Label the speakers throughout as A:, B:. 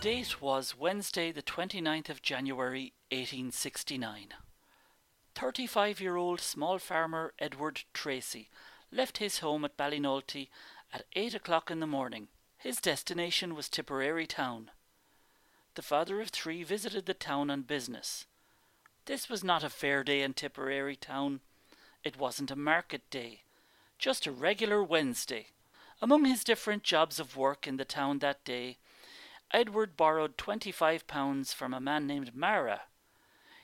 A: date was Wednesday, the 29th of January 1869. 35 year old small farmer Edward Tracy left his home at Ballinolty at 8 o'clock in the morning. His destination was Tipperary town. The father of three visited the town on business. This was not a fair day in Tipperary town. It wasn't a market day, just a regular Wednesday. Among his different jobs of work in the town that day, Edward borrowed £25 from a man named Mara.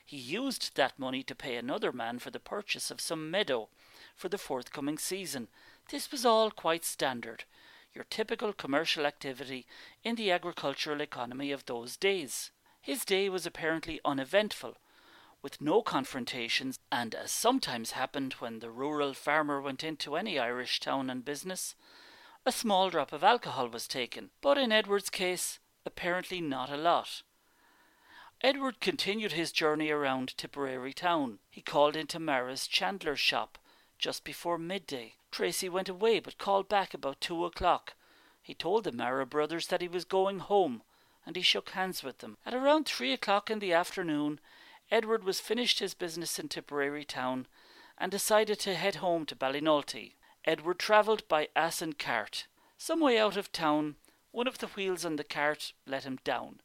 A: He used that money to pay another man for the purchase of some meadow for the forthcoming season. This was all quite standard, your typical commercial activity in the agricultural economy of those days. His day was apparently uneventful, with no confrontations, and as sometimes happened when the rural farmer went into any Irish town on business, a small drop of alcohol was taken. But in Edward's case, apparently not a lot. Edward continued his journey around Tipperary town. He called into Mara's chandler's shop just before midday. Tracy went away but called back about two o'clock. He told the Mara brothers that he was going home and he shook hands with them. At around three o'clock in the afternoon, Edward was finished his business in Tipperary town and decided to head home to Ballinolty. Edward travelled by ass and cart. Some way out of town, one of the wheels on the cart let him down,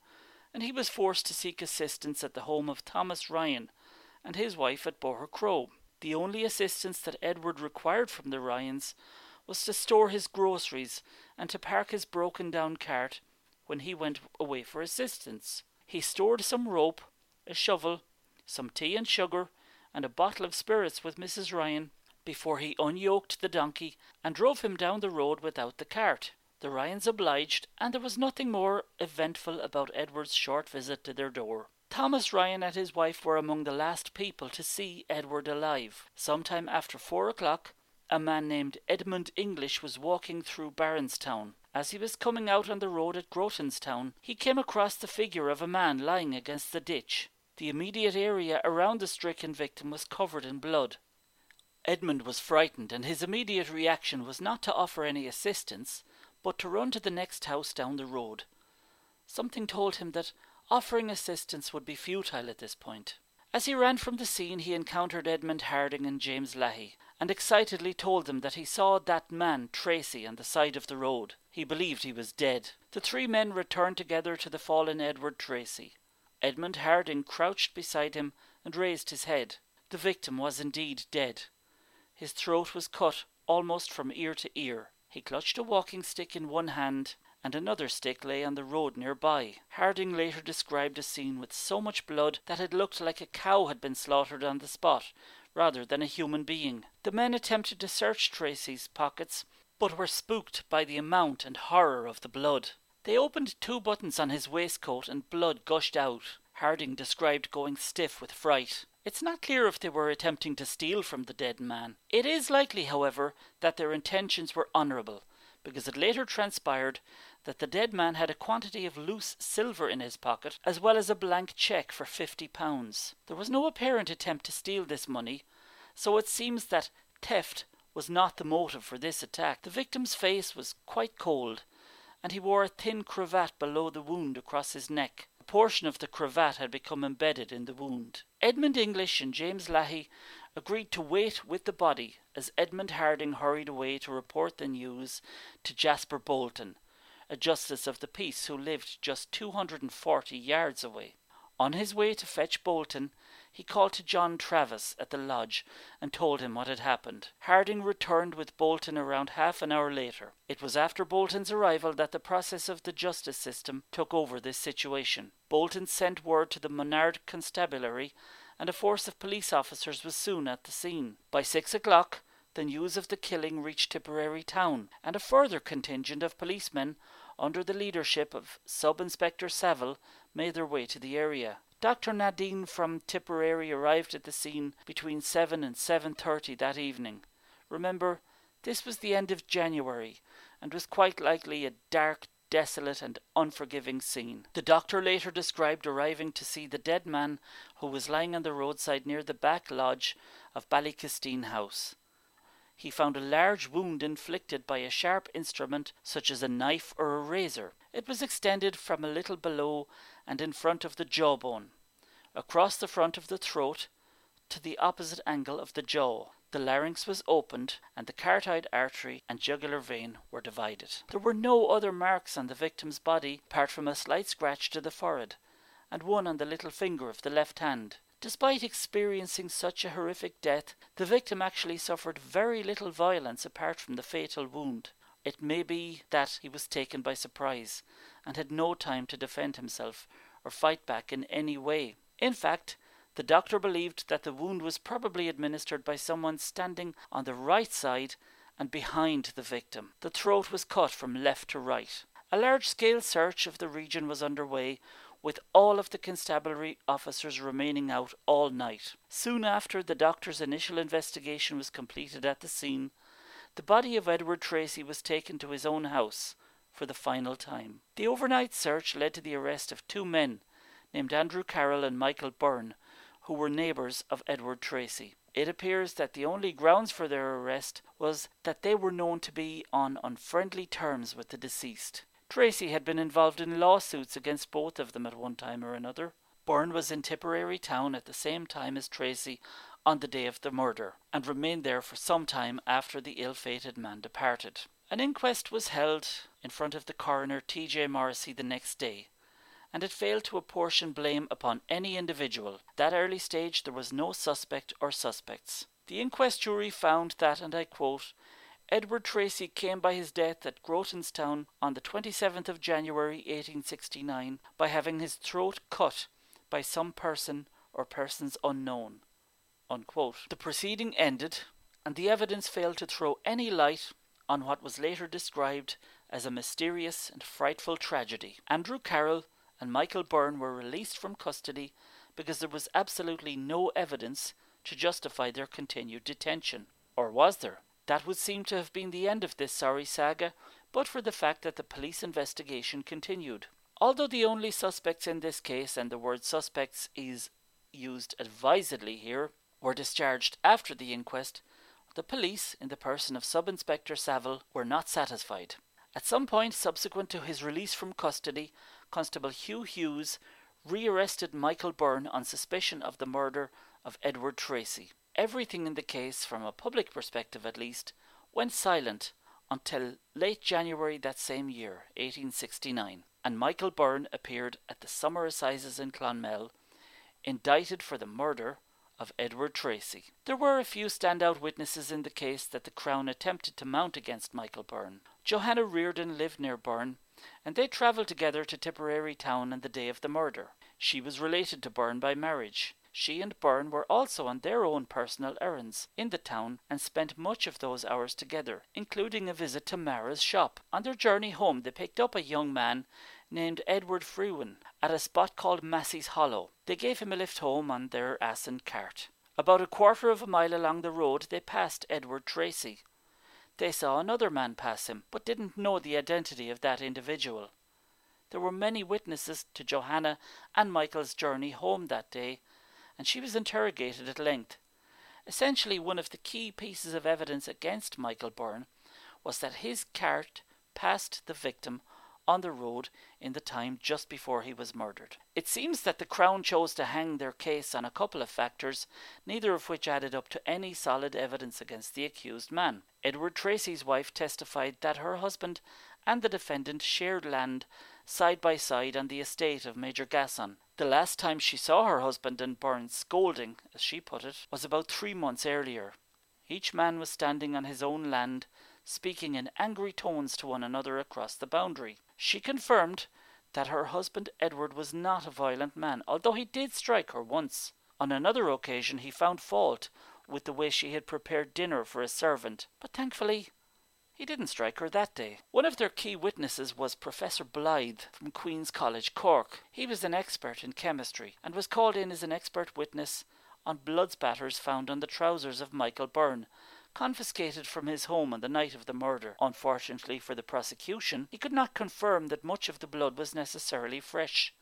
A: and he was forced to seek assistance at the home of Thomas Ryan and his wife at Bohercrow. The only assistance that Edward required from the Ryans was to store his groceries and to park his broken down cart when he went away for assistance. He stored some rope, a shovel, some tea and sugar, and a bottle of spirits with Mrs. Ryan before he unyoked the donkey and drove him down the road without the cart. The Ryans obliged, and there was nothing more eventful about Edward's short visit to their door. Thomas Ryan and his wife were among the last people to see Edward alive. Sometime after four o'clock, a man named Edmund English was walking through Barronstown. As he was coming out on the road at Grotonstown, he came across the figure of a man lying against the ditch. The immediate area around the stricken victim was covered in blood. Edmund was frightened, and his immediate reaction was not to offer any assistance, but to run to the next house down the road. Something told him that offering assistance would be futile at this point. As he ran from the scene, he encountered Edmund Harding and James Leahy, and excitedly told them that he saw that man, Tracy, on the side of the road. He believed he was dead. The three men returned together to the fallen Edward Tracy. Edmund Harding crouched beside him and raised his head. The victim was indeed dead. His throat was cut almost from ear to ear. He clutched a walking stick in one hand, and another stick lay on the road near by. Harding later described a scene with so much blood that it looked like a cow had been slaughtered on the spot, rather than a human being. The men attempted to search Tracy's pockets, but were spooked by the amount and horror of the blood. They opened two buttons on his waistcoat and blood gushed out. Harding described going stiff with fright. It's not clear if they were attempting to steal from the dead man. It is likely, however, that their intentions were honourable, because it later transpired that the dead man had a quantity of loose silver in his pocket, as well as a blank cheque for fifty pounds. There was no apparent attempt to steal this money, so it seems that theft was not the motive for this attack. The victim's face was quite cold, and he wore a thin cravat below the wound across his neck portion of the cravat had become embedded in the wound. Edmund English and James Leahy agreed to wait with the body as Edmund Harding hurried away to report the news to Jasper Bolton, a justice of the peace who lived just 240 yards away. On his way to fetch Bolton, he called to John Travis at the lodge and told him what had happened. Harding returned with Bolton around half an hour later. It was after Bolton's arrival that the process of the justice system took over this situation. Bolton sent word to the Monard Constabulary, and a force of police officers was soon at the scene. By six o'clock, the news of the killing reached Tipperary town, and a further contingent of policemen, under the leadership of Sub Inspector Saville, made their way to the area. Dr. Nadine from Tipperary arrived at the scene between 7 and 7:30 that evening. Remember, this was the end of January and was quite likely a dark, desolate and unforgiving scene. The doctor later described arriving to see the dead man who was lying on the roadside near the back lodge of Ballykisteen House. He found a large wound inflicted by a sharp instrument such as a knife or a razor. It was extended from a little below and in front of the jawbone, across the front of the throat to the opposite angle of the jaw. The larynx was opened, and the carotid artery and jugular vein were divided. There were no other marks on the victim's body apart from a slight scratch to the forehead and one on the little finger of the left hand. Despite experiencing such a horrific death, the victim actually suffered very little violence apart from the fatal wound. It may be that he was taken by surprise and had no time to defend himself or fight back in any way. In fact, the doctor believed that the wound was probably administered by someone standing on the right side and behind the victim. The throat was cut from left to right. A large scale search of the region was underway with all of the constabulary officers remaining out all night. Soon after the doctor's initial investigation was completed at the scene, the body of Edward Tracy was taken to his own house for the final time. The overnight search led to the arrest of two men named Andrew Carroll and Michael Byrne, who were neighbours of Edward Tracy. It appears that the only grounds for their arrest was that they were known to be on unfriendly terms with the deceased. Tracy had been involved in lawsuits against both of them at one time or another. Byrne was in Tipperary town at the same time as Tracy on the day of the murder, and remained there for some time after the ill fated man departed. An inquest was held in front of the coroner T.J. Morrissey the next day, and it failed to apportion blame upon any individual. At that early stage there was no suspect or suspects. The inquest jury found that, and I quote, Edward Tracy came by his death at Grotonstown on the 27th of January 1869 by having his throat cut by some person or persons unknown. Unquote. The proceeding ended, and the evidence failed to throw any light on what was later described as a mysterious and frightful tragedy. Andrew Carroll and Michael Byrne were released from custody because there was absolutely no evidence to justify their continued detention. Or was there? That would seem to have been the end of this sorry saga, but for the fact that the police investigation continued. Although the only suspects in this case, and the word suspects is used advisedly here, were discharged after the inquest, the police, in the person of Sub Inspector Saville, were not satisfied. At some point subsequent to his release from custody, Constable Hugh Hughes rearrested Michael Byrne on suspicion of the murder of Edward Tracy. Everything in the case, from a public perspective at least, went silent until late January that same year, 1869, and Michael Byrne appeared at the summer assizes in Clonmel, indicted for the murder of Edward Tracy. There were a few standout witnesses in the case that the Crown attempted to mount against Michael Byrne. Johanna Reardon lived near Byrne, and they travelled together to Tipperary town on the day of the murder. She was related to Byrne by marriage. She and Byrne were also on their own personal errands in the town and spent much of those hours together, including a visit to Mara's shop. On their journey home, they picked up a young man named Edward Frewen at a spot called Massey's Hollow. They gave him a lift home on their ass and cart. About a quarter of a mile along the road, they passed Edward Tracy. They saw another man pass him, but didn't know the identity of that individual. There were many witnesses to Johanna and Michael's journey home that day, and she was interrogated at length. Essentially, one of the key pieces of evidence against Michael Byrne was that his cart passed the victim on the road in the time just before he was murdered. It seems that the Crown chose to hang their case on a couple of factors, neither of which added up to any solid evidence against the accused man. Edward Tracy's wife testified that her husband and the defendant shared land side by side on the estate of Major Gasson. The last time she saw her husband and Byrne scolding, as she put it, was about three months earlier. Each man was standing on his own land, speaking in angry tones to one another across the boundary. She confirmed that her husband Edward was not a violent man, although he did strike her once. On another occasion, he found fault with the way she had prepared dinner for a servant, but thankfully he didn't strike her that day. One of their key witnesses was Professor Blyth from Queen's College, Cork. He was an expert in chemistry and was called in as an expert witness on blood spatters found on the trousers of Michael Byrne, confiscated from his home on the night of the murder. Unfortunately for the prosecution, he could not confirm that much of the blood was necessarily fresh.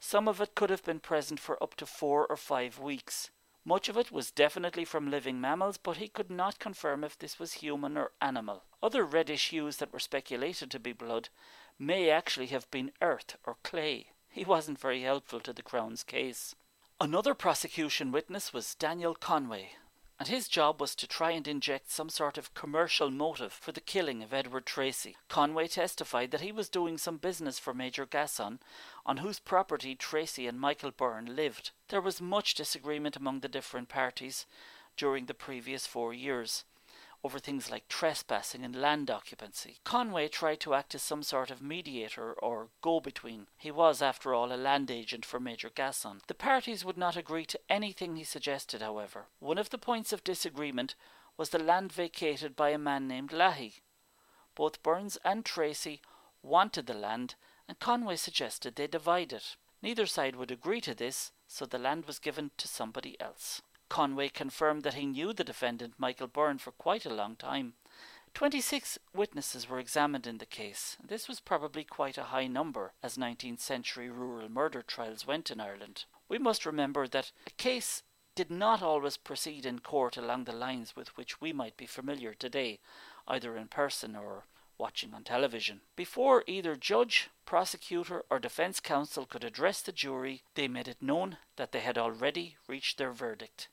A: Some of it could have been present for up to four or five weeks. Much of it was definitely from living mammals, but he could not confirm if this was human or animal. Other reddish hues that were speculated to be blood may actually have been earth or clay. He wasn't very helpful to the Crown's case. Another prosecution witness was Daniel Conway, and his job was to try and inject some sort of commercial motive for the killing of Edward Tracy. Conway testified that he was doing some business for Major Gasson, on whose property Tracy and Michael Byrne lived. There was much disagreement among the different parties during the previous four years over things like trespassing and land occupancy. Conway tried to act as some sort of mediator or go between. He was, after all, a land agent for Major Gasson. The parties would not agree to anything he suggested, however. One of the points of disagreement was the land vacated by a man named Lahey. Both Burns and Tracy wanted the land, and Conway suggested they divide it. Neither side would agree to this, so the land was given to somebody else. Conway confirmed that he knew the defendant, Michael Byrne, for quite a long time. Twenty six witnesses were examined in the case. This was probably quite a high number, as 19th century rural murder trials went in Ireland. We must remember that a case did not always proceed in court along the lines with which we might be familiar today, either in person or watching on television. Before either judge, prosecutor, or defence counsel could address the jury, they made it known that they had already reached their verdict.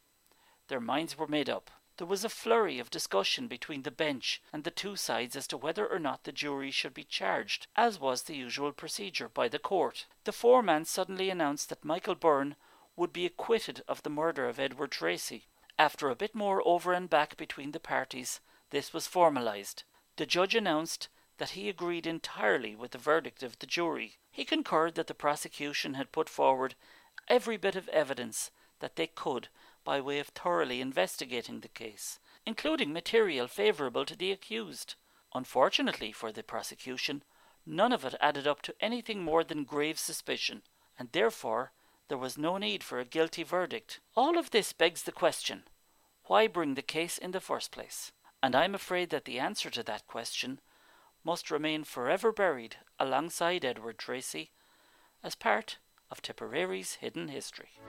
A: Their minds were made up. There was a flurry of discussion between the bench and the two sides as to whether or not the jury should be charged, as was the usual procedure, by the court. The foreman suddenly announced that Michael Byrne would be acquitted of the murder of Edward Tracy. After a bit more over and back between the parties, this was formalized. The judge announced that he agreed entirely with the verdict of the jury. He concurred that the prosecution had put forward every bit of evidence that they could by way of thoroughly investigating the case, including material favourable to the accused. Unfortunately for the prosecution, none of it added up to anything more than grave suspicion, and therefore there was no need for a guilty verdict. All of this begs the question why bring the case in the first place? And I'm afraid that the answer to that question must remain forever buried alongside Edward Tracy as part of Tipperary's hidden history.